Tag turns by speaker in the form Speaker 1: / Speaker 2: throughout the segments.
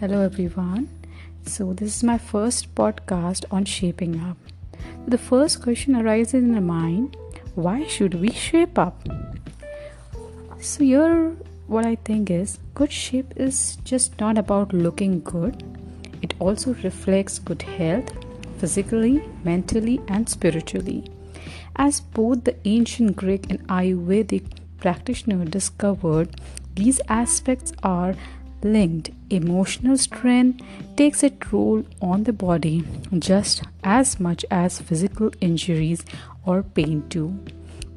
Speaker 1: Hello, everyone. So, this is my first podcast on shaping up. The first question arises in my mind why should we shape up? So, here, what I think is good shape is just not about looking good, it also reflects good health physically, mentally, and spiritually. As both the ancient Greek and Ayurvedic practitioner discovered, these aspects are linked. Emotional strength takes a toll on the body just as much as physical injuries or pain do.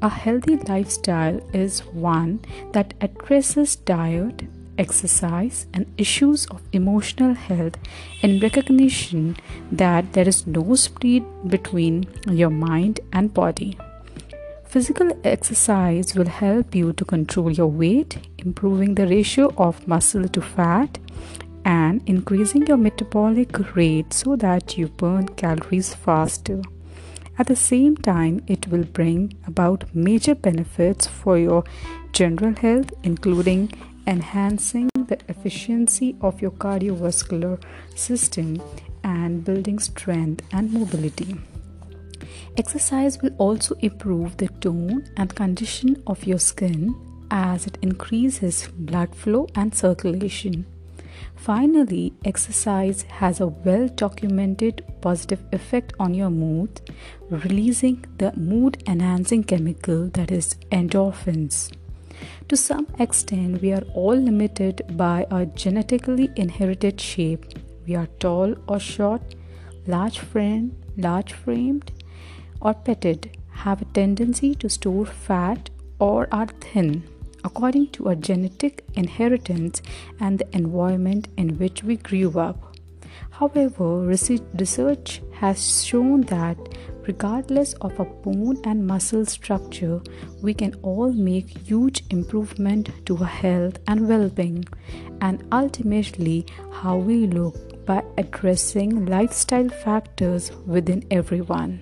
Speaker 1: A healthy lifestyle is one that addresses diet, exercise, and issues of emotional health in recognition that there is no split between your mind and body. Physical exercise will help you to control your weight, improving the ratio of muscle to fat, and increasing your metabolic rate so that you burn calories faster. At the same time, it will bring about major benefits for your general health, including enhancing the efficiency of your cardiovascular system and building strength and mobility. Exercise will also improve the tone and condition of your skin as it increases blood flow and circulation. Finally, exercise has a well documented positive effect on your mood, releasing the mood enhancing chemical that is endorphins. To some extent, we are all limited by our genetically inherited shape. We are tall or short, large framed, large framed, or petted have a tendency to store fat or are thin according to our genetic inheritance and the environment in which we grew up. However, research has shown that regardless of our bone and muscle structure, we can all make huge improvement to our health and well-being and ultimately how we look by addressing lifestyle factors within everyone.